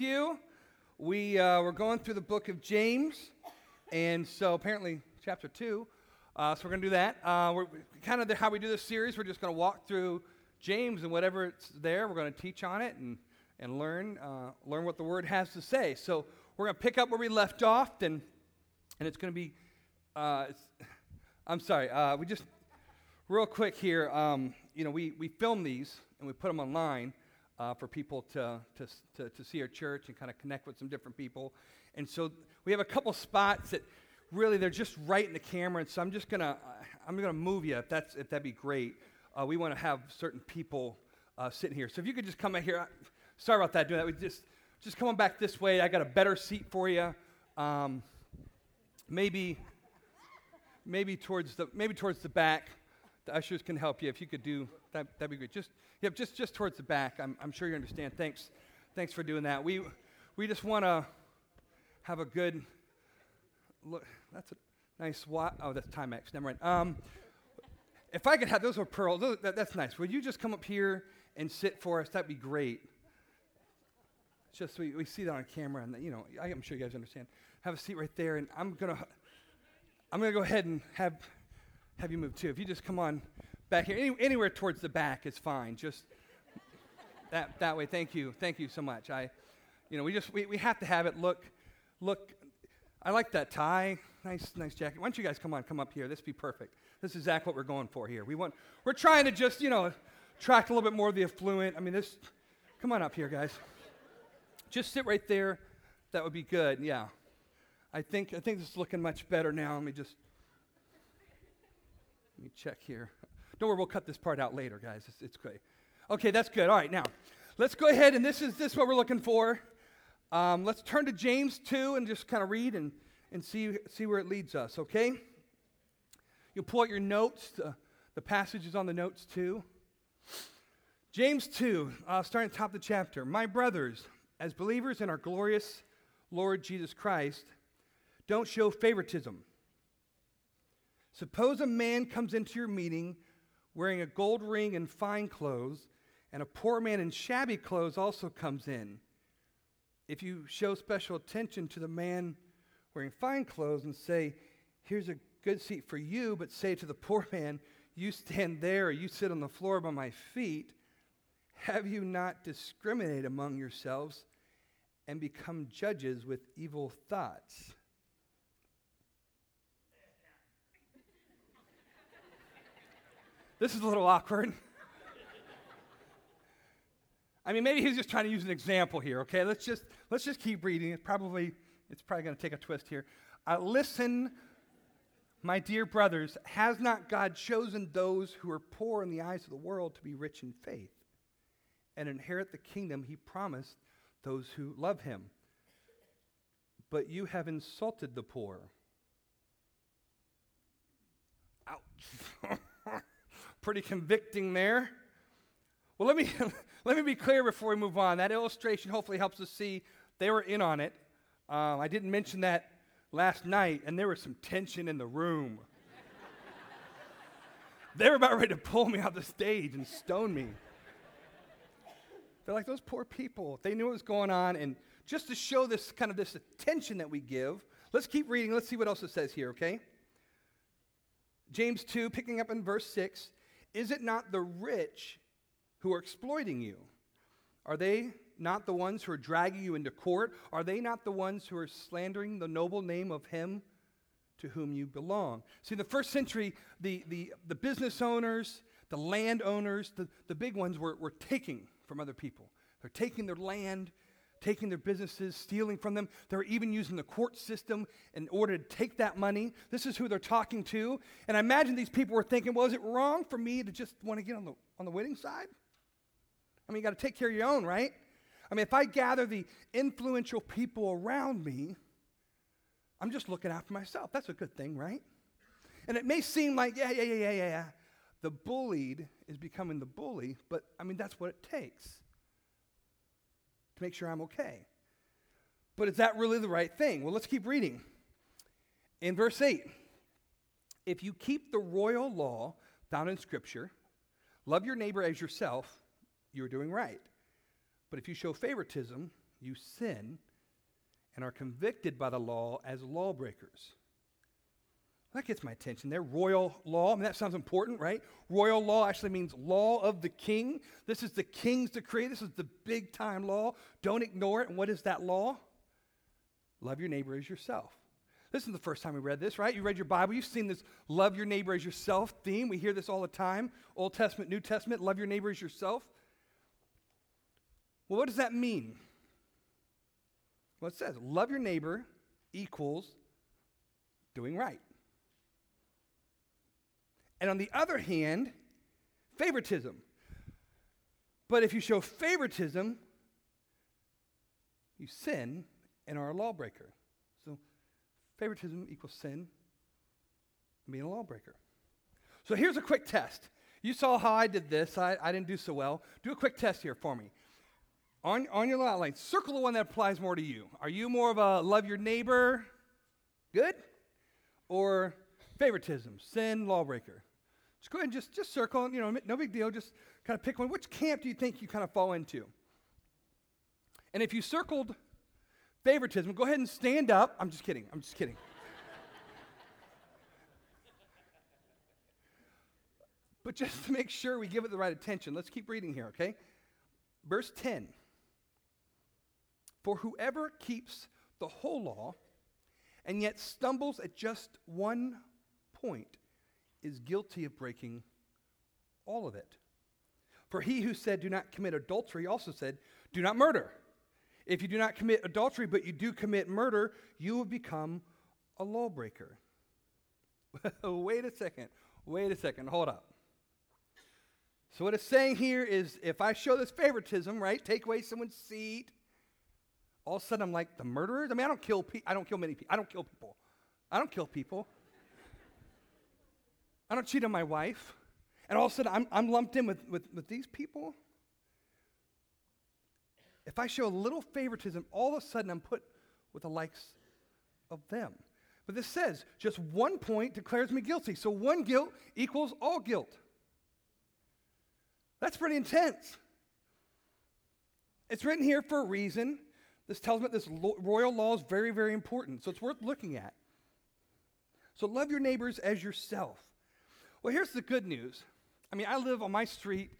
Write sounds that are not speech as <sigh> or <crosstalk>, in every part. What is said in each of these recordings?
you. We, uh, we're going through the book of James, and so apparently chapter 2. Uh, so we're going to do that. Uh, we're kind of how we do this series. We're just going to walk through James and whatever it's there. We're going to teach on it and, and learn, uh, learn what the word has to say. So we're going to pick up where we left off, and, and it's going to be, uh, I'm sorry, uh, we just, real quick here, um, you know, we, we film these and we put them online uh, for people to, to, to, to, see our church and kind of connect with some different people. And so we have a couple spots that really they're just right in the camera. And so I'm just gonna I'm gonna move you if that's if that'd be great. Uh, we want to have certain people uh, sitting here. So if you could just come back here. Sorry about that. Doing that. We just just come on back this way. I got a better seat for you. Um, maybe maybe towards the maybe towards the back. The ushers can help you if you could do that. That'd be great. Just Yep, just, just towards the back. I'm, I'm sure you understand. Thanks. Thanks for doing that. We, we just want to have a good look. That's a nice what? Oh, that's Timex. Never mind. Um, if I could have those are pearls. Those, that, that's nice. Would you just come up here and sit for us? That'd be great. It's just we, we see that on camera, and you know, I'm sure you guys understand. Have a seat right there, and I'm gonna I'm gonna go ahead and have have you move too. If you just come on back here. Any, anywhere towards the back is fine. Just that, that way. Thank you. Thank you so much. I, you know, we just, we, we have to have it look, look, I like that tie. Nice, nice jacket. Why don't you guys come on, come up here? This be perfect. This is exactly what we're going for here. We want, we're trying to just, you know, attract a little bit more of the affluent. I mean, this, come on up here, guys. Just sit right there. That would be good. Yeah. I think, I think this is looking much better now. Let me just, let me check here. Don't worry, we'll cut this part out later, guys. It's, it's great. Okay, that's good. All right, now let's go ahead, and this is this is what we're looking for. Um, let's turn to James 2 and just kind of read and, and see, see where it leads us, okay? You'll pull out your notes. The, the passage is on the notes too. James 2, uh, starting at the top of the chapter. My brothers, as believers in our glorious Lord Jesus Christ, don't show favoritism. Suppose a man comes into your meeting wearing a gold ring and fine clothes, and a poor man in shabby clothes also comes in. If you show special attention to the man wearing fine clothes and say, Here's a good seat for you, but say to the poor <laughs> man, You stand there or you sit on the floor by my feet, have you not discriminated among yourselves and become judges with evil thoughts? This is a little awkward. <laughs> I mean, maybe he's just trying to use an example here, okay? Let's just, let's just keep reading. It probably, it's probably going to take a twist here. Uh, listen, my dear brothers, has not God chosen those who are poor in the eyes of the world to be rich in faith and inherit the kingdom he promised those who love him? But you have insulted the poor. Ouch. <laughs> Pretty convicting there. Well, let me, <laughs> let me be clear before we move on. That illustration hopefully helps us see they were in on it. Um, I didn't mention that last night, and there was some tension in the room. <laughs> they were about ready to pull me off the stage and stone me. They're like, those poor people. They knew what was going on. And just to show this kind of this attention that we give, let's keep reading. Let's see what else it says here, okay? James 2, picking up in verse 6. Is it not the rich who are exploiting you? Are they not the ones who are dragging you into court? Are they not the ones who are slandering the noble name of him to whom you belong? See, in the first century, the, the, the business owners, the landowners, the, the big ones were, were taking from other people. They're taking their land, taking their businesses, stealing from them. They're even using the court system in order to take that money. This is who they're talking to. And I imagine these people were thinking, well, is it wrong for me to just want to get on the, on the winning side? I mean, you got to take care of your own, right? I mean, if I gather the influential people around me, I'm just looking after myself. That's a good thing, right? And it may seem like, yeah, yeah, yeah, yeah, yeah. The bullied is becoming the bully, but I mean, that's what it takes to make sure I'm okay. But is that really the right thing? Well, let's keep reading. In verse 8, if you keep the royal law found in Scripture, love your neighbor as yourself, you're doing right. But if you show favoritism, you sin and are convicted by the law as lawbreakers. That gets my attention there. Royal law. I mean, that sounds important, right? Royal law actually means law of the king. This is the king's decree. This is the big time law. Don't ignore it. And what is that law? Love your neighbor as yourself. This is the first time we read this, right? You read your Bible, you've seen this love your neighbor as yourself theme. We hear this all the time Old Testament, New Testament, love your neighbor as yourself. Well, what does that mean? Well, it says love your neighbor equals doing right. And on the other hand, favoritism. But if you show favoritism, you sin and are a lawbreaker. So favoritism equals sin and being a lawbreaker. So here's a quick test. You saw how I did this. I, I didn't do so well. Do a quick test here for me. On, on your outline, circle the one that applies more to you. Are you more of a love your neighbor, good? Or favoritism, sin, lawbreaker? Just go ahead and just, just circle, you know, no big deal. Just kind of pick one. Which camp do you think you kind of fall into? And if you circled favoritism, go ahead and stand up. I'm just kidding. I'm just kidding. <laughs> but just to make sure we give it the right attention, let's keep reading here, okay? Verse 10 For whoever keeps the whole law and yet stumbles at just one point is guilty of breaking all of it. For he who said, Do not commit adultery, also said, Do not murder. If you do not commit adultery, but you do commit murder, you will become a lawbreaker. <laughs> Wait a second. Wait a second. Hold up. So, what it's saying here is if I show this favoritism, right, take away someone's seat, all of a sudden I'm like the murderers. I mean, I don't kill people. I don't kill many people. I don't kill people. I don't kill people. I don't cheat on my wife. And all of a sudden, I'm, I'm lumped in with, with, with these people. If I show a little favoritism, all of a sudden I'm put with the likes of them. But this says just one point declares me guilty. So one guilt equals all guilt. That's pretty intense. It's written here for a reason. This tells me this royal law is very, very important. So it's worth looking at. So love your neighbors as yourself. Well, here's the good news. I mean, I live on my street.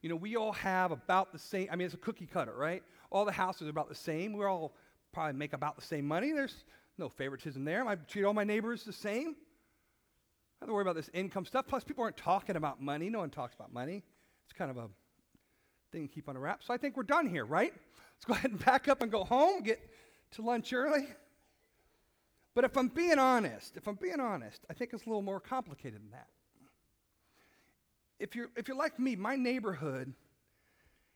You know, we all have about the same, I mean, it's a cookie cutter, right? All the houses are about the same. We all probably make about the same money. There's no favoritism there. I treat all my neighbors the same. I don't worry about this income stuff. Plus, people aren't talking about money. No one talks about money. It's kind of a thing to keep on a wrap. So I think we're done here, right? Let's go <laughs> ahead and pack up and go home, get to lunch early. But if I'm being honest, if I'm being honest, I think it's a little more complicated than that if you're, if you're like me, my neighborhood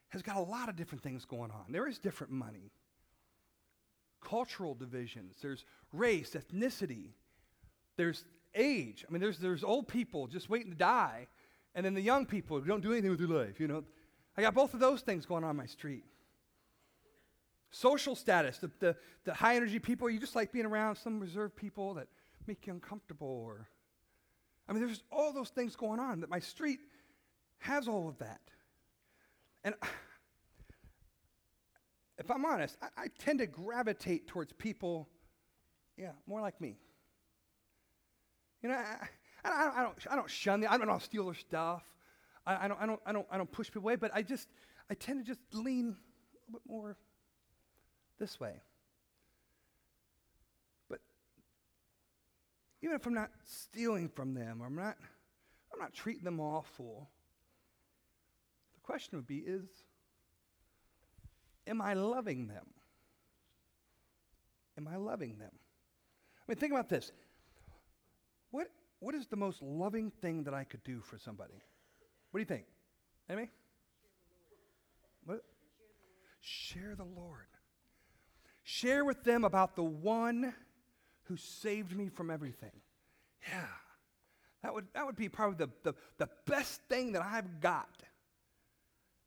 has got a lot of different things going on. There is different money, cultural divisions, there's race, ethnicity, there's age. I mean, there's, there's old people just waiting to die, and then the young people who don't do anything with their life, you know. I got both of those things going on my street. Social status, the, the, the high energy people, you just like being around some reserved people that make you uncomfortable or I mean, there's all those things going on that my street has all of that. And <sighs> if I'm honest, I, I tend to gravitate towards people, yeah, more like me. You know, I, I, I, don't, I don't shun them. I don't, I don't steal their stuff. I, I, don't, I, don't, I, don't, I don't push people away, but I just, I tend to just lean a little bit more this way. But even if I'm not stealing from them, or I'm not, I'm not treating them awful, question would be is, am I loving them? Am I loving them? I mean, think about this. What, what is the most loving thing that I could do for somebody? What do you think? Amy? What? Share the Lord. Share with them about the one who saved me from everything. Yeah. That would, that would be probably the, the, the best thing that I've got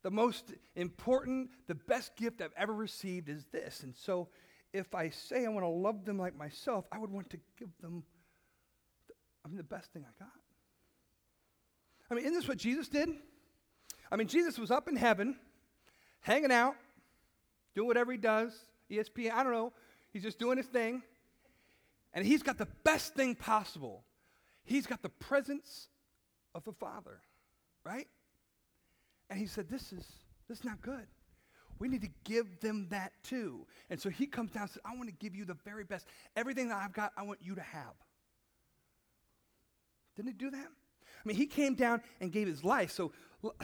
the most important, the best gift I've ever received is this. And so if I say I want to love them like myself, I would want to give them, the, I mean, the best thing I got. I mean, isn't this what Jesus did? I mean, Jesus was up in heaven, hanging out, doing whatever he does. ESPN, I don't know. He's just doing his thing. And he's got the best thing possible. He's got the presence of the Father, right? And he said, This is this is not good. We need to give them that too. And so he comes down and says, I want to give you the very best. Everything that I've got, I want you to have. Didn't he do that? I mean, he came down and gave his life. So l-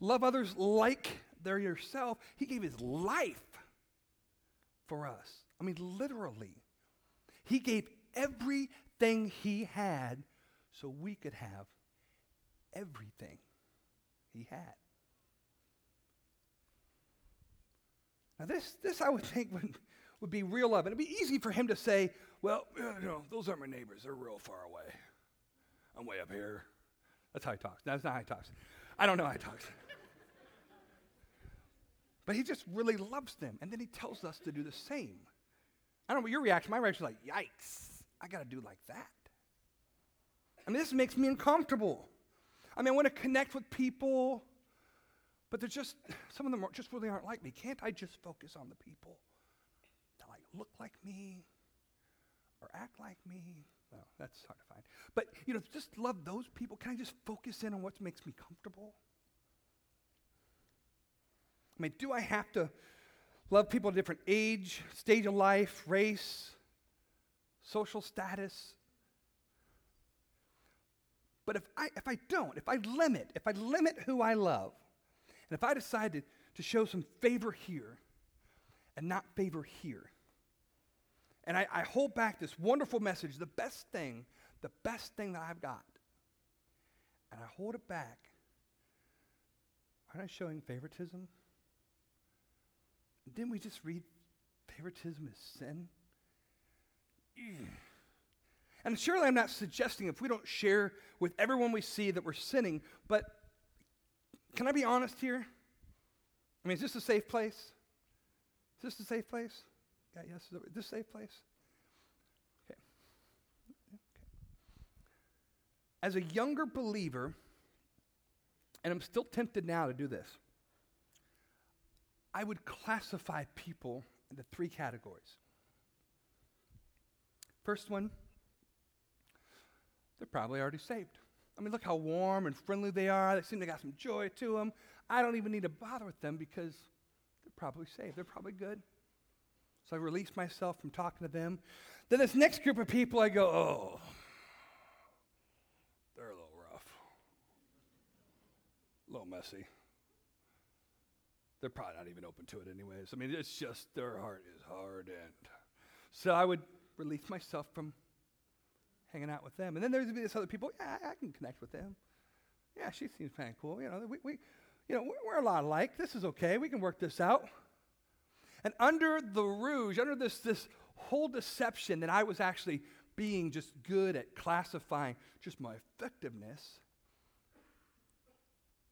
love others like they're yourself. He gave his life for us. I mean, literally. He gave everything he had so we could have everything he had. Now, this, this I would <laughs> think would, would be real love. And it'd be easy for him to say, well, you know, those aren't my neighbors. They're real far away. I'm way up here. That's how he talks. That's not how he talks. I don't know how he talks. <laughs> but he just really loves them. And then he tells us to do the same. I don't know what your reaction. My reaction is like, yikes, I got to do like that. I mean, this makes me uncomfortable. I mean, I want to connect with people, but they're just, some of them are, just really aren't like me. Can't I just focus on the people that like look like me or act like me? Well, that's hard to find. But, you know, just love those people. Can I just focus in on what makes me comfortable? I mean, do I have to love people of different age, stage of life, race, social status? But if I, if I don't, if I limit, if I limit who I love, and if I decide to, to show some favor here and not favor here, and I, I hold back this wonderful message, the best thing, the best thing that I've got, and I hold it back, aren't I showing favoritism? Didn't we just read favoritism is sin? And surely I'm not suggesting if we don't share with everyone we see that we're sinning, but can I be honest here? I mean, is this a safe place? Is this a safe place? Yeah, yes. Is this a safe place? Okay. okay. As a younger believer, and I'm still tempted now to do this, I would classify people into three categories. First one, they're probably already saved. I mean, look how warm and friendly they are. They seem to got some joy to them. I don't even need to bother with them because they're probably saved. They're probably good. So I release myself from talking to them. Then this next group of people, I go, oh, they're a little rough, a little messy. They're probably not even open to it, anyways. I mean, it's just their heart is hard. And so I would release myself from hanging out with them. And then there's this other people, yeah, I can connect with them. Yeah, she seems kind of cool. You know, we, we you know, we're a lot alike. This is okay. We can work this out. And under the rouge, under this, this whole deception that I was actually being just good at classifying just my effectiveness,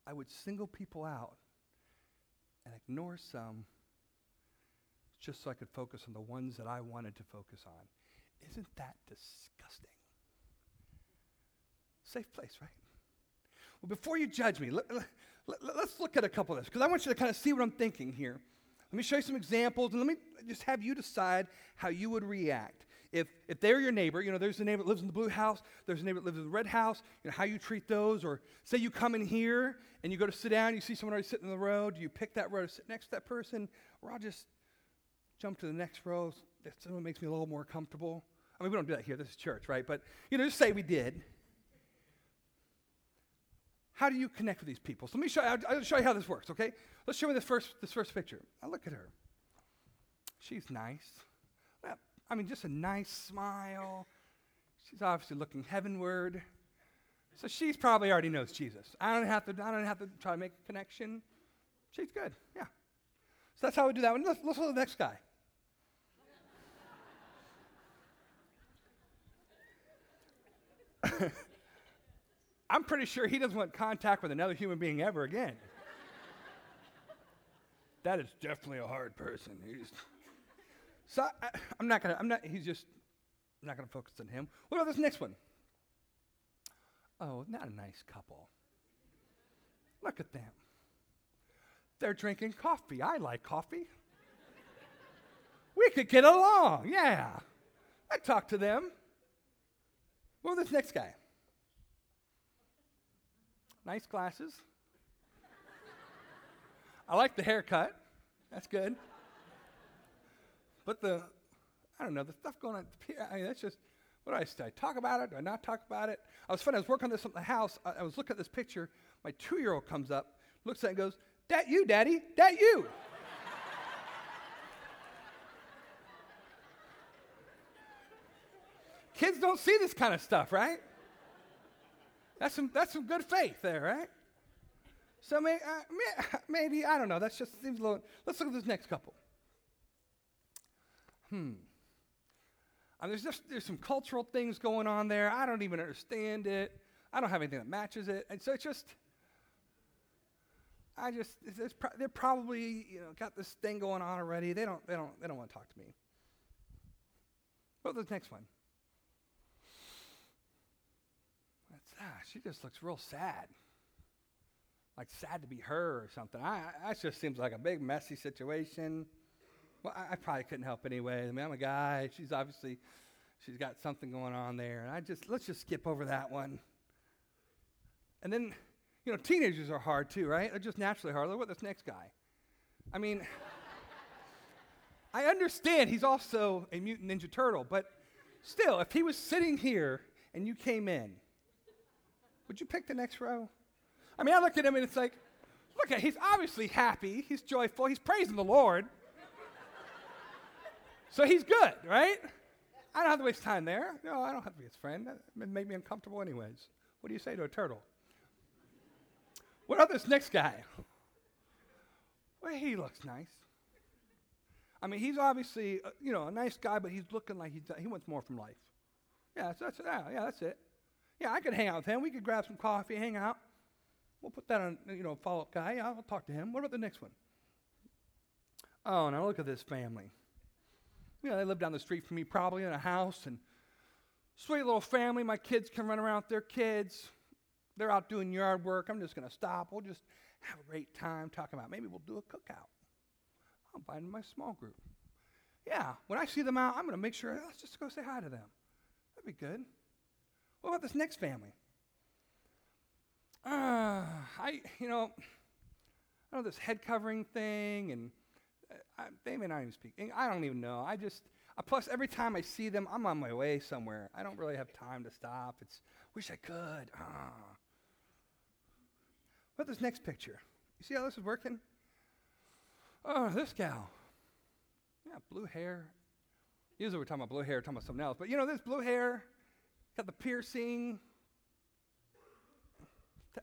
I would single people out and ignore some just so I could focus on the ones that I wanted to focus on. Isn't that disgusting? Safe place, right? Well, before you judge me, let, us look at a couple of this because I want you to kind of see what I'm thinking here. Let me show you some examples and let me just have you decide how you would react. If, if they're your neighbor, you know, there's a neighbor that lives in the blue house, there's a neighbor that lives in the red house, you know, how you treat those. Or say you come in here and you go to sit down, you see someone already sitting in the row, do you pick that row to sit next to that person? Or I'll just jump to the next row. That someone makes me a little more comfortable. I mean, we don't do that here. This is church, right? But, you know, just say we did. How do you connect with these people? So let me show you, I'll, show you how this works, okay? Let's show me this first, this first picture. Now look at her. She's nice. I mean, just a nice smile. She's obviously looking heavenward. So she's probably already knows Jesus. I don't have to, I don't have to try to make a connection. She's good, yeah. So that's how we do that one. Let's, let's look at the next guy. <laughs> I'm pretty sure he doesn't want contact with another human being ever again. that is definitely a hard person. He's so I, am not gonna. I'm not. He's just. I'm not gonna focus on him. What about this next one? Oh, not a nice couple. Look at them. They're drinking coffee. I like coffee. we could get along. Yeah. I'd talk to them. What about this next guy? Nice glasses. I like the haircut. That's good. But the, I don't know, the stuff going on, I mean, that's just, what do I say? Talk about it? Do I not talk about it? I was funny. I was working on this at the house. I, I was looking at this picture. My two year old comes up, looks at it, and goes, That you, Daddy? That you? Kids don't see this kind of stuff, right? That's some, that's some good faith there, right? So may, uh, <laughs> maybe, I don't know, that's just seems a little. Let's look at this next couple. Hmm. And there's just there's some cultural things going on there. I don't even understand it. I don't have anything that matches it, and so it's just. I just pro- they're probably you know got this thing going on already. They don't they don't they don't want to talk to me. About this next one? That's ah, she just looks real sad. Like sad to be her or something. I, I that just seems like a big messy situation. Well, I, I, probably couldn't help anyway. I mean, I'm a guy. She's obviously, she's got something going on there. And I just, let's just skip over that one. And then, you know, teenagers are hard too, right? They're just naturally hard. Look at this next guy. I mean, <laughs> I understand he's also a mutant Ninja Turtle, but still, if he was sitting here and you came in, would you pick the next row? I mean, I look at him and it's like, look at, he's obviously happy, he's joyful, he's praising the Lord. So he's good, right? I don't have to waste time there. No, I don't have to be his friend. That made me uncomfortable, anyways. What do you say to a turtle? What about this next guy? Well, he looks nice. I mean, he's obviously, uh, you know, a nice guy, but he's looking like he's, he wants more from life. Yeah, that's, that's, yeah, yeah, that's it. Yeah, I could hang out with him. We could grab some coffee, hang out. We'll put that on, you know, follow up guy. I'll talk to him. What about the next one? Oh, now look at this family. You know, they live down the street from me, probably in a house, and sweet little family. My kids can run around with their kids. They're out doing yard work. I'm just going to stop. We'll just have a great time talking about maybe we'll do a cookout. I'll invite my small group. Yeah, when I see them out, I'm going to make sure, oh, let's just go say hi to them. That'd be good. What about this next family? Uh, I, you know, I know this head covering thing and I, they may not even speak. I don't even know. I just, uh, plus, every time I see them, I'm on my way somewhere. I don't really have time to stop. It's, wish I could. Ah. What this next picture? You see how this is working? Oh, this gal. Yeah, blue hair. Usually we're talking about blue hair, talking about something else. But you know, this blue hair, got the piercing.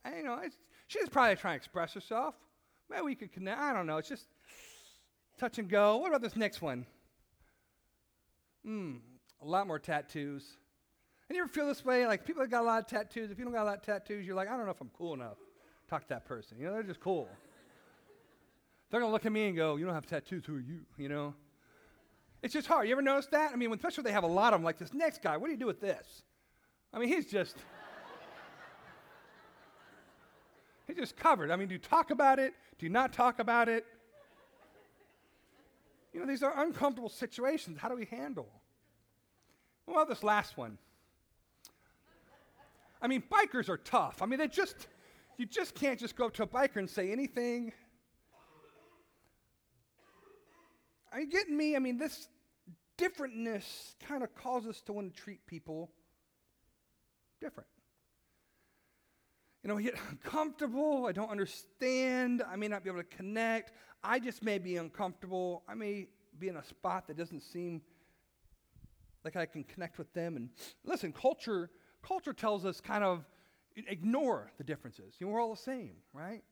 You know, she's probably trying to express herself. Maybe we could connect. I don't know. It's just touch and go. What about this next one? Hmm, a lot more tattoos. And you ever feel this way? Like people that got a lot of tattoos, if you don't got a lot of tattoos, you're like, I don't know if I'm cool enough to talk to that person. You know, they're just cool. they're going to look at me and go, You don't have tattoos, who are you? You know? It's just hard. You ever notice that? I mean, especially when they have a lot of them, like this next guy, what do you do with this? I mean, he's just. he's just covered. I mean, do you talk about it? Do you not talk about it? You know, these are uncomfortable situations. How do we handle? Well, this last one. I mean, bikers are tough. I mean, they just, you just can't just go up to a biker and say anything. Are you getting me? I mean, this differentness kind of causes us to want to treat people different. You know, I get <laughs> uncomfortable. I don't understand. I may not be able to connect. I just may be uncomfortable. I may be in a spot that doesn't seem like I can connect with them. And <sniffs> listen, culture culture tells us kind of ignore the differences. You know, we're all the same, right?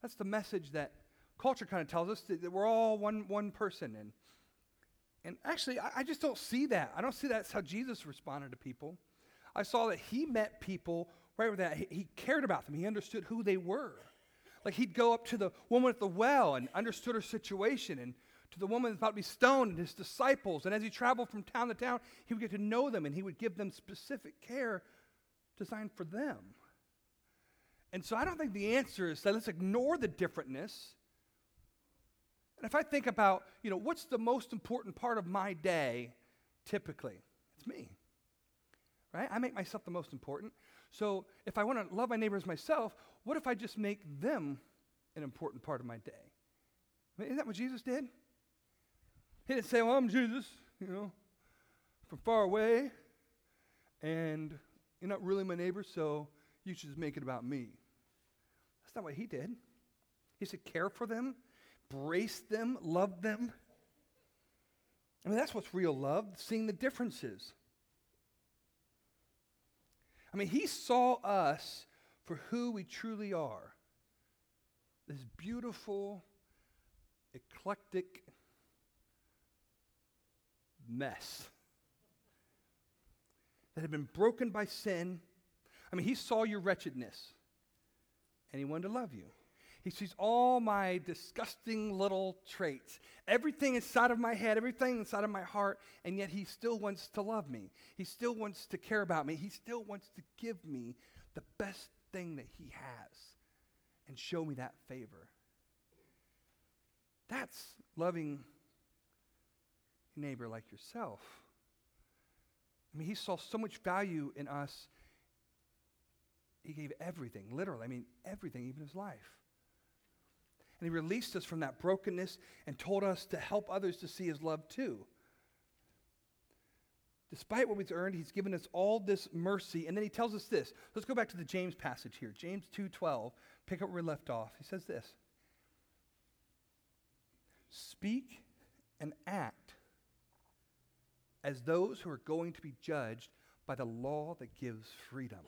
That's the message that culture kind of tells us that, that we're all one one person. And and actually, I, I just don't see that. I don't see that's how Jesus responded to people. I saw that he met people right with that. He, cared about them. He understood who they were. Like he'd go up to the woman at the well and understood her situation, and to the woman about to be stoned and his disciples. And as he traveled from town to town, he would get to know them and he would give them specific care designed for them. And so I don't think the answer is that let's ignore the differentness. And if I think about, you know, what's the most important part of my day typically? It's me. Right? I make myself the most important. So if I want to love my neighbors myself, what if I just make them an important part of my day? Isn't that what Jesus did? He didn't say, Well, I'm Jesus, you know, from far away, and you're not really my neighbor, so you should just make it about me. That's not what he did. He said, Care for them, brace them, love them. I mean, that's what's real love, seeing the differences. I mean, he saw us for who we truly are this beautiful, eclectic mess that had been broken by sin. I mean, he saw your wretchedness and he wanted to love you. He sees all my disgusting little traits, everything inside of my head, everything inside of my heart, and yet He still wants to love me. He still wants to care about me. He still wants to give me the best thing that He has and show me that favor. That's loving your neighbor like yourself. I mean, He saw so much value in us. He gave everything, literally. I mean, everything, even His life. And he released us from that brokenness and told us to help others to see his love too. Despite what we've earned, he's given us all this mercy. And then he tells us this. Let's go back to the James passage here. James 2:12. Pick up where we left off. He says this. Speak and act as those who are going to be judged by the law that gives freedom.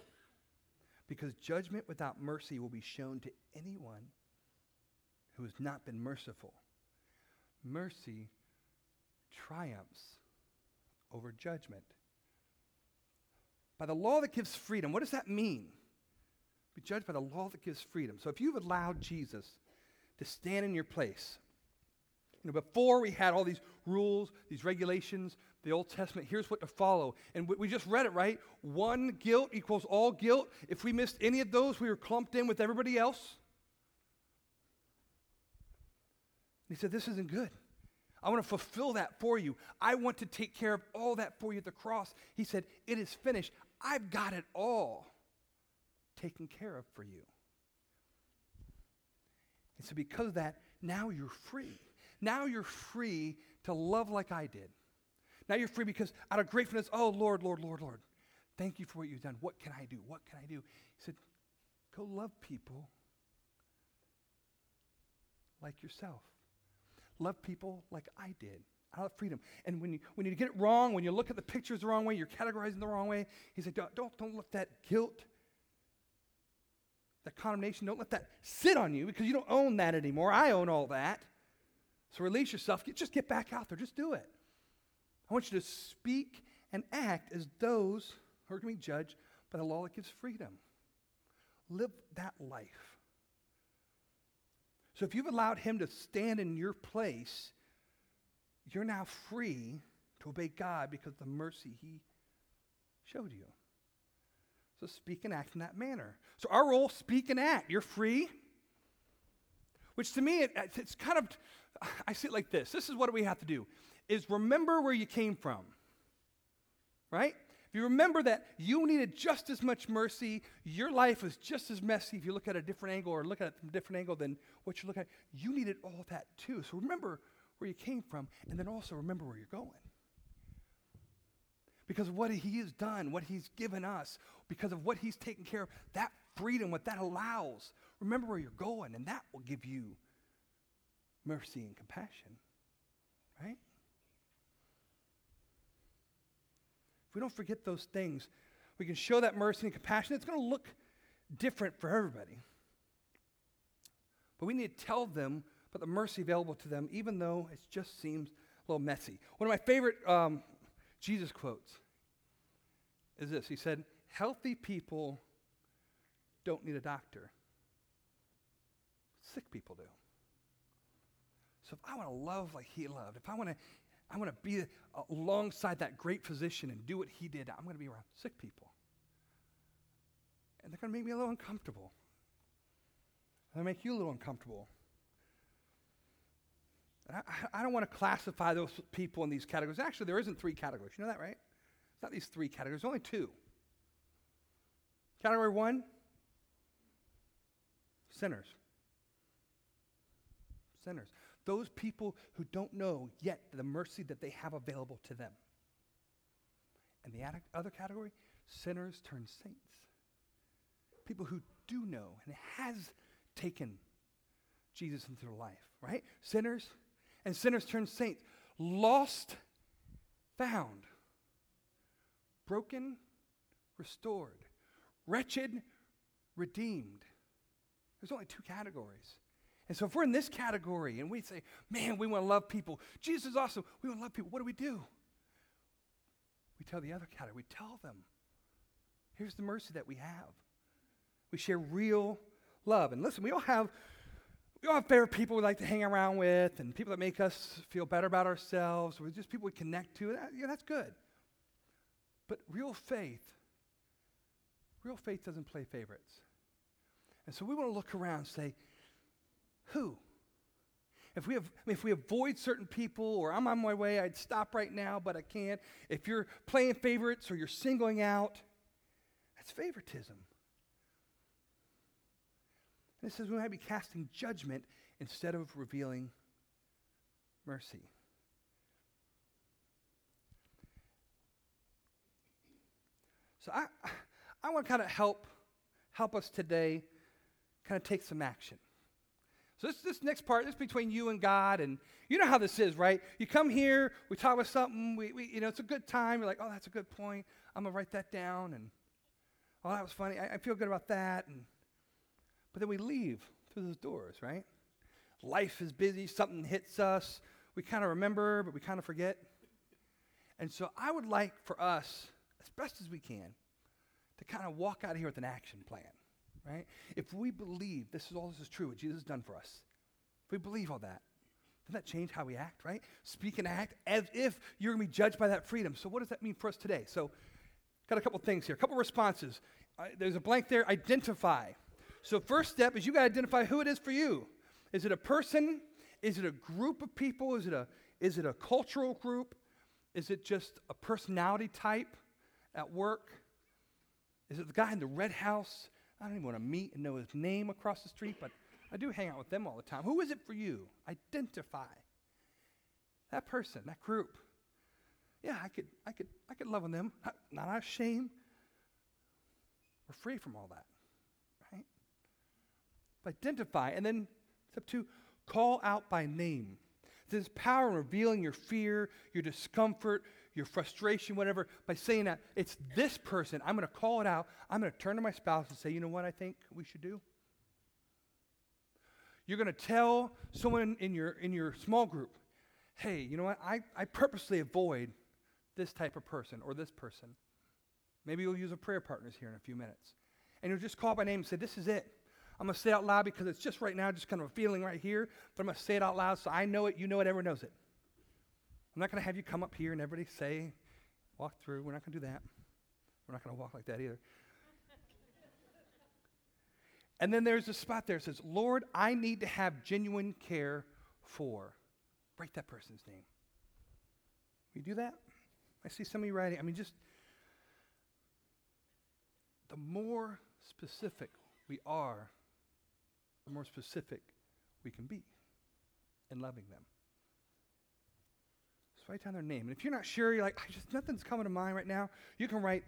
Because judgment without mercy will be shown to anyone who has not been merciful. Mercy triumphs over judgment. By the law that gives freedom, what does that mean? Be judged by the law that gives freedom. So if you've allowed Jesus to stand in your place, you know, before we had all these rules, these regulations, the Old Testament, here's what to follow. And we just read it, right? One guilt equals all guilt. If we missed any of those, we were clumped in with everybody else. He said, This isn't good. I want to fulfill that for you. I want to take care of all that for you at the cross. He said, It is finished. I've got it all taken care of for you. And so, because of that, now you're free. Now you're free to love like I did. Now you're free because out of gratefulness, oh, Lord, Lord, Lord, Lord, thank you for what you've done. What can I do? What can I do? He said, Go love people like yourself. Love people like I did. I love freedom. And when you, when you get it wrong, when you look at the pictures the wrong way, you're categorizing the wrong way, he said, don't, don't, don't let that guilt, that condemnation, don't let that sit on you because you don't own that anymore. I own all that. So release yourself. Get, just get back out there. Just do it. I want you to speak and act as those who are going to be judged by the law that gives freedom. Live that life. So if you've allowed him to stand in your place, you're now free to obey God because of the mercy he showed you. So speak and act in that manner. So our role, speak and act. You're free. Which to me, it, it's kind of, I see it like this. This is what we have to do, is remember where you came from. Right? If you remember that you needed just as much mercy, your life was just as messy if you look at a different angle or look at it from a different angle than what you look at, you needed all that too. So remember where you came from, and then also remember where you're going. Because of what he has done, what he's given us, because of what he's taken care of, that freedom, what that allows, remember where you're going, and that will give you mercy and compassion. Right? If we don't forget those things, we can show that mercy and compassion. It's going to look different for everybody. But we need to tell them about the mercy available to them, even though it just seems a little messy. One of my favorite um, Jesus quotes is this He said, Healthy people don't need a doctor, sick people do. So if I want to love like he loved, if I want to I want to be alongside that great physician and do what he did. I'm going to be around sick people. And they're going to make me a little uncomfortable. They'll make you a little uncomfortable. But I, I don't want to classify those people in these categories. Actually, there isn't three categories. You know that, right? It's not these three categories, only two. Category one sinners. Sinners. Those people who don't know yet the mercy that they have available to them. And the other category, sinners turn saints. People who do know and has taken Jesus into their life, right? Sinners and sinners turn saints. Lost, found. Broken, restored. Wretched, redeemed. There's only two categories. And so if we're in this category and we say, man, we want to love people, Jesus is awesome, we want to love people, what do we do? We tell the other category, we tell them, here's the mercy that we have. We share real love. And listen, we all have we all have favorite people we like to hang around with and people that make us feel better about ourselves or just people we connect to. That, yeah, that's good. But real faith, real faith doesn't play favorites. And so we want to look around and say, who? If we, have, if we avoid certain people or I'm on my way, I'd stop right now, but I can't. If you're playing favorites or you're singling out, that's favoritism. And it says we might be casting judgment instead of revealing mercy. So I, I want to kind of help, help us today kind of take some action. So this, this next part, this is between you and God, and you know how this is, right? You come here, we talk about something, we, we you know, it's a good time. You're like, oh, that's a good point. I'm gonna write that down, and oh, that was funny. I, I feel good about that, and but then we leave through those doors, right? Life is busy, something hits us. We kind of remember, but we kind of forget. And so I would like for us, as best as we can, to kind of walk out of here with an action plan, right? If we believe this is all this is true, what Jesus has done for us, if we believe all that, doesn't that change how we act, right? Speak and act as if you're going to be judged by that freedom. So, what does that mean for us today? So, got a couple things here, a couple responses. Uh, there's a blank there identify. So, first step is you got to identify who it is for you. Is it a person? Is it a group of people? Is it a, is it a cultural group? Is it just a personality type at work? Is it the guy in the red house? I don't even want to meet and know his name across the street, but I do hang out with them all the time. Who is it for you? Identify that person, that group. Yeah, I could, I could, I could love on them. Not, out of shame. We're free from all that Right? identify. And then step two, call out by name. There's power in revealing your fear, your discomfort, your frustration, whatever, by saying that it's this person. I'm going to call it out. I'm going to turn to my spouse and say, you know what I think we should do? You're going to tell someone in your, in your small group, hey, you know what? I, I purposely avoid this type of person or this person. Maybe you'll use a prayer partners here in a few minutes. And you'll just call by name and say, this is it. I'm going to say it out loud because it's just right now, just kind of a feeling right here. But I'm going to say it out loud so I know it, you know it, everyone knows it. I'm not going to have you come up here and everybody say, walk through. We're not going to do that. We're not going to walk like that either. <laughs> and then there's a spot there that says, Lord, I need to have genuine care for. Write that person's name. We do that? I see some of you writing. I mean, just the more specific we are the more specific we can be in loving them. Just write down their name. And if you're not sure, you're like, I just nothing's coming to mind right now, you can write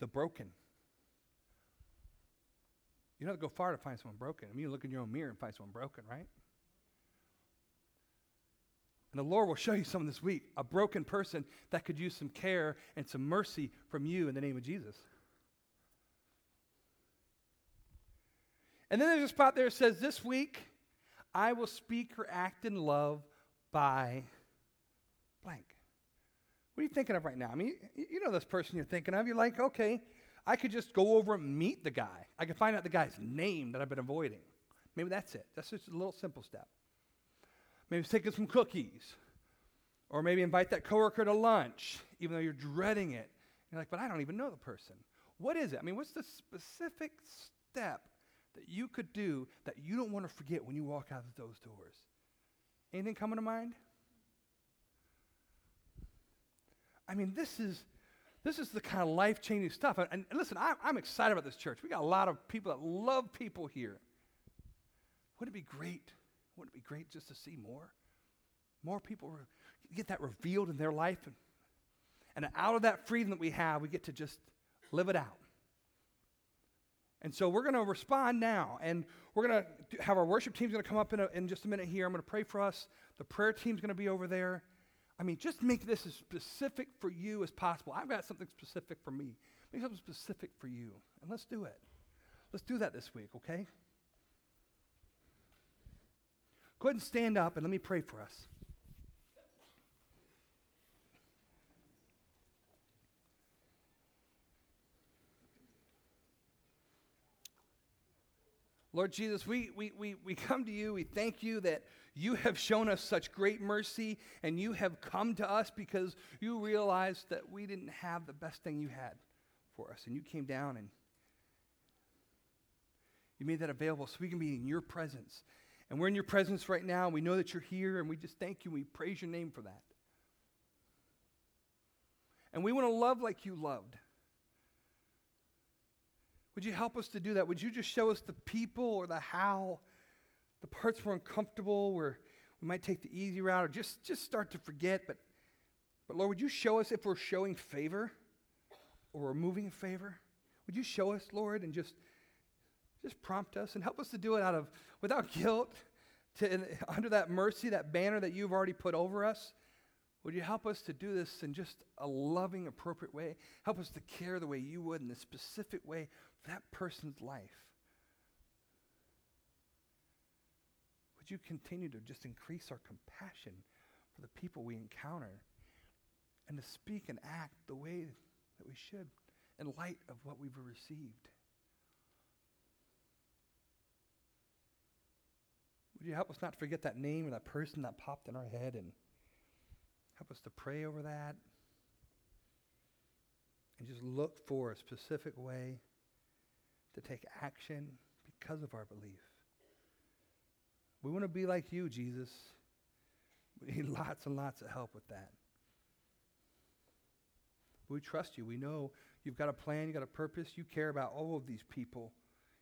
the broken. You don't have to go far to find someone broken. I mean, you look in your own mirror and find someone broken, right? And the Lord will show you someone this week, a broken person that could use some care and some mercy from you in the name of Jesus. And then there's a spot there that says, This week I will speak or act in love by blank. What are you thinking of right now? I mean, you know this person you're thinking of. You're like, okay, I could just go over and meet the guy. I could find out the guy's name that I've been avoiding. Maybe that's it. That's just a little simple step. Maybe take him some cookies. Or maybe invite that coworker to lunch, even though you're dreading it. You're like, but I don't even know the person. What is it? I mean, what's the specific step that you could do that you don't want to forget when you walk out of those doors Anything coming to mind? I mean, this is this is the kind of life changing stuff. And, and listen, I, I'm excited about this church. We got a lot of people that love people here. Wouldn't it be great? Wouldn't it be great just to see more? More people re- get that revealed in their life. And, and out of that freedom that we have, we get to just live it out. And so we're going to respond now. And we're going to have our worship team's going to come up in, a, in just a minute here. I'm going to pray for us. The prayer team's going to be over there. I mean, just make this as specific for you as possible. I've got something specific for me. Make something specific for you. And let's do it. Let's do that this week, okay? Go ahead and stand up and let me pray for us. Lord Jesus, we, we, we, we come to you. We thank you that you have shown us such great mercy and you have come to us because you realized that we didn't have the best thing you had for us. And you came down and you made that available so we can be in your presence. And we're in your presence right now. We know that you're here and we just thank you. We praise your name for that. And we want to love like you loved. Would you help us to do that? Would you just show us the people or the how, the parts we're uncomfortable, where we might take the easy route or just, just start to forget? But, but Lord, would you show us if we're showing favor or removing favor? Would you show us, Lord, and just, just prompt us and help us to do it out of without guilt, to, under that mercy, that banner that you've already put over us? Would you help us to do this in just a loving, appropriate way? Help us to care the way you would in a specific way that person's life. Would you continue to just increase our compassion for the people we encounter and to speak and act the way that we should in light of what we've received? Would you help us not forget that name or that person that popped in our head and Help us to pray over that and just look for a specific way to take action because of our belief. We want to be like you, Jesus. We need lots and lots of help with that. We trust you. We know you've got a plan, you've got a purpose. You care about all of these people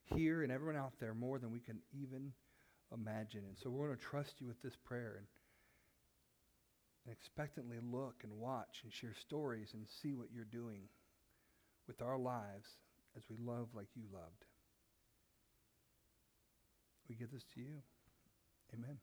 here and everyone out there more than we can even imagine. And so we're going to trust you with this prayer. And and expectantly look and watch and share stories and see what you're doing with our lives as we love like you loved. We give this to you. Amen.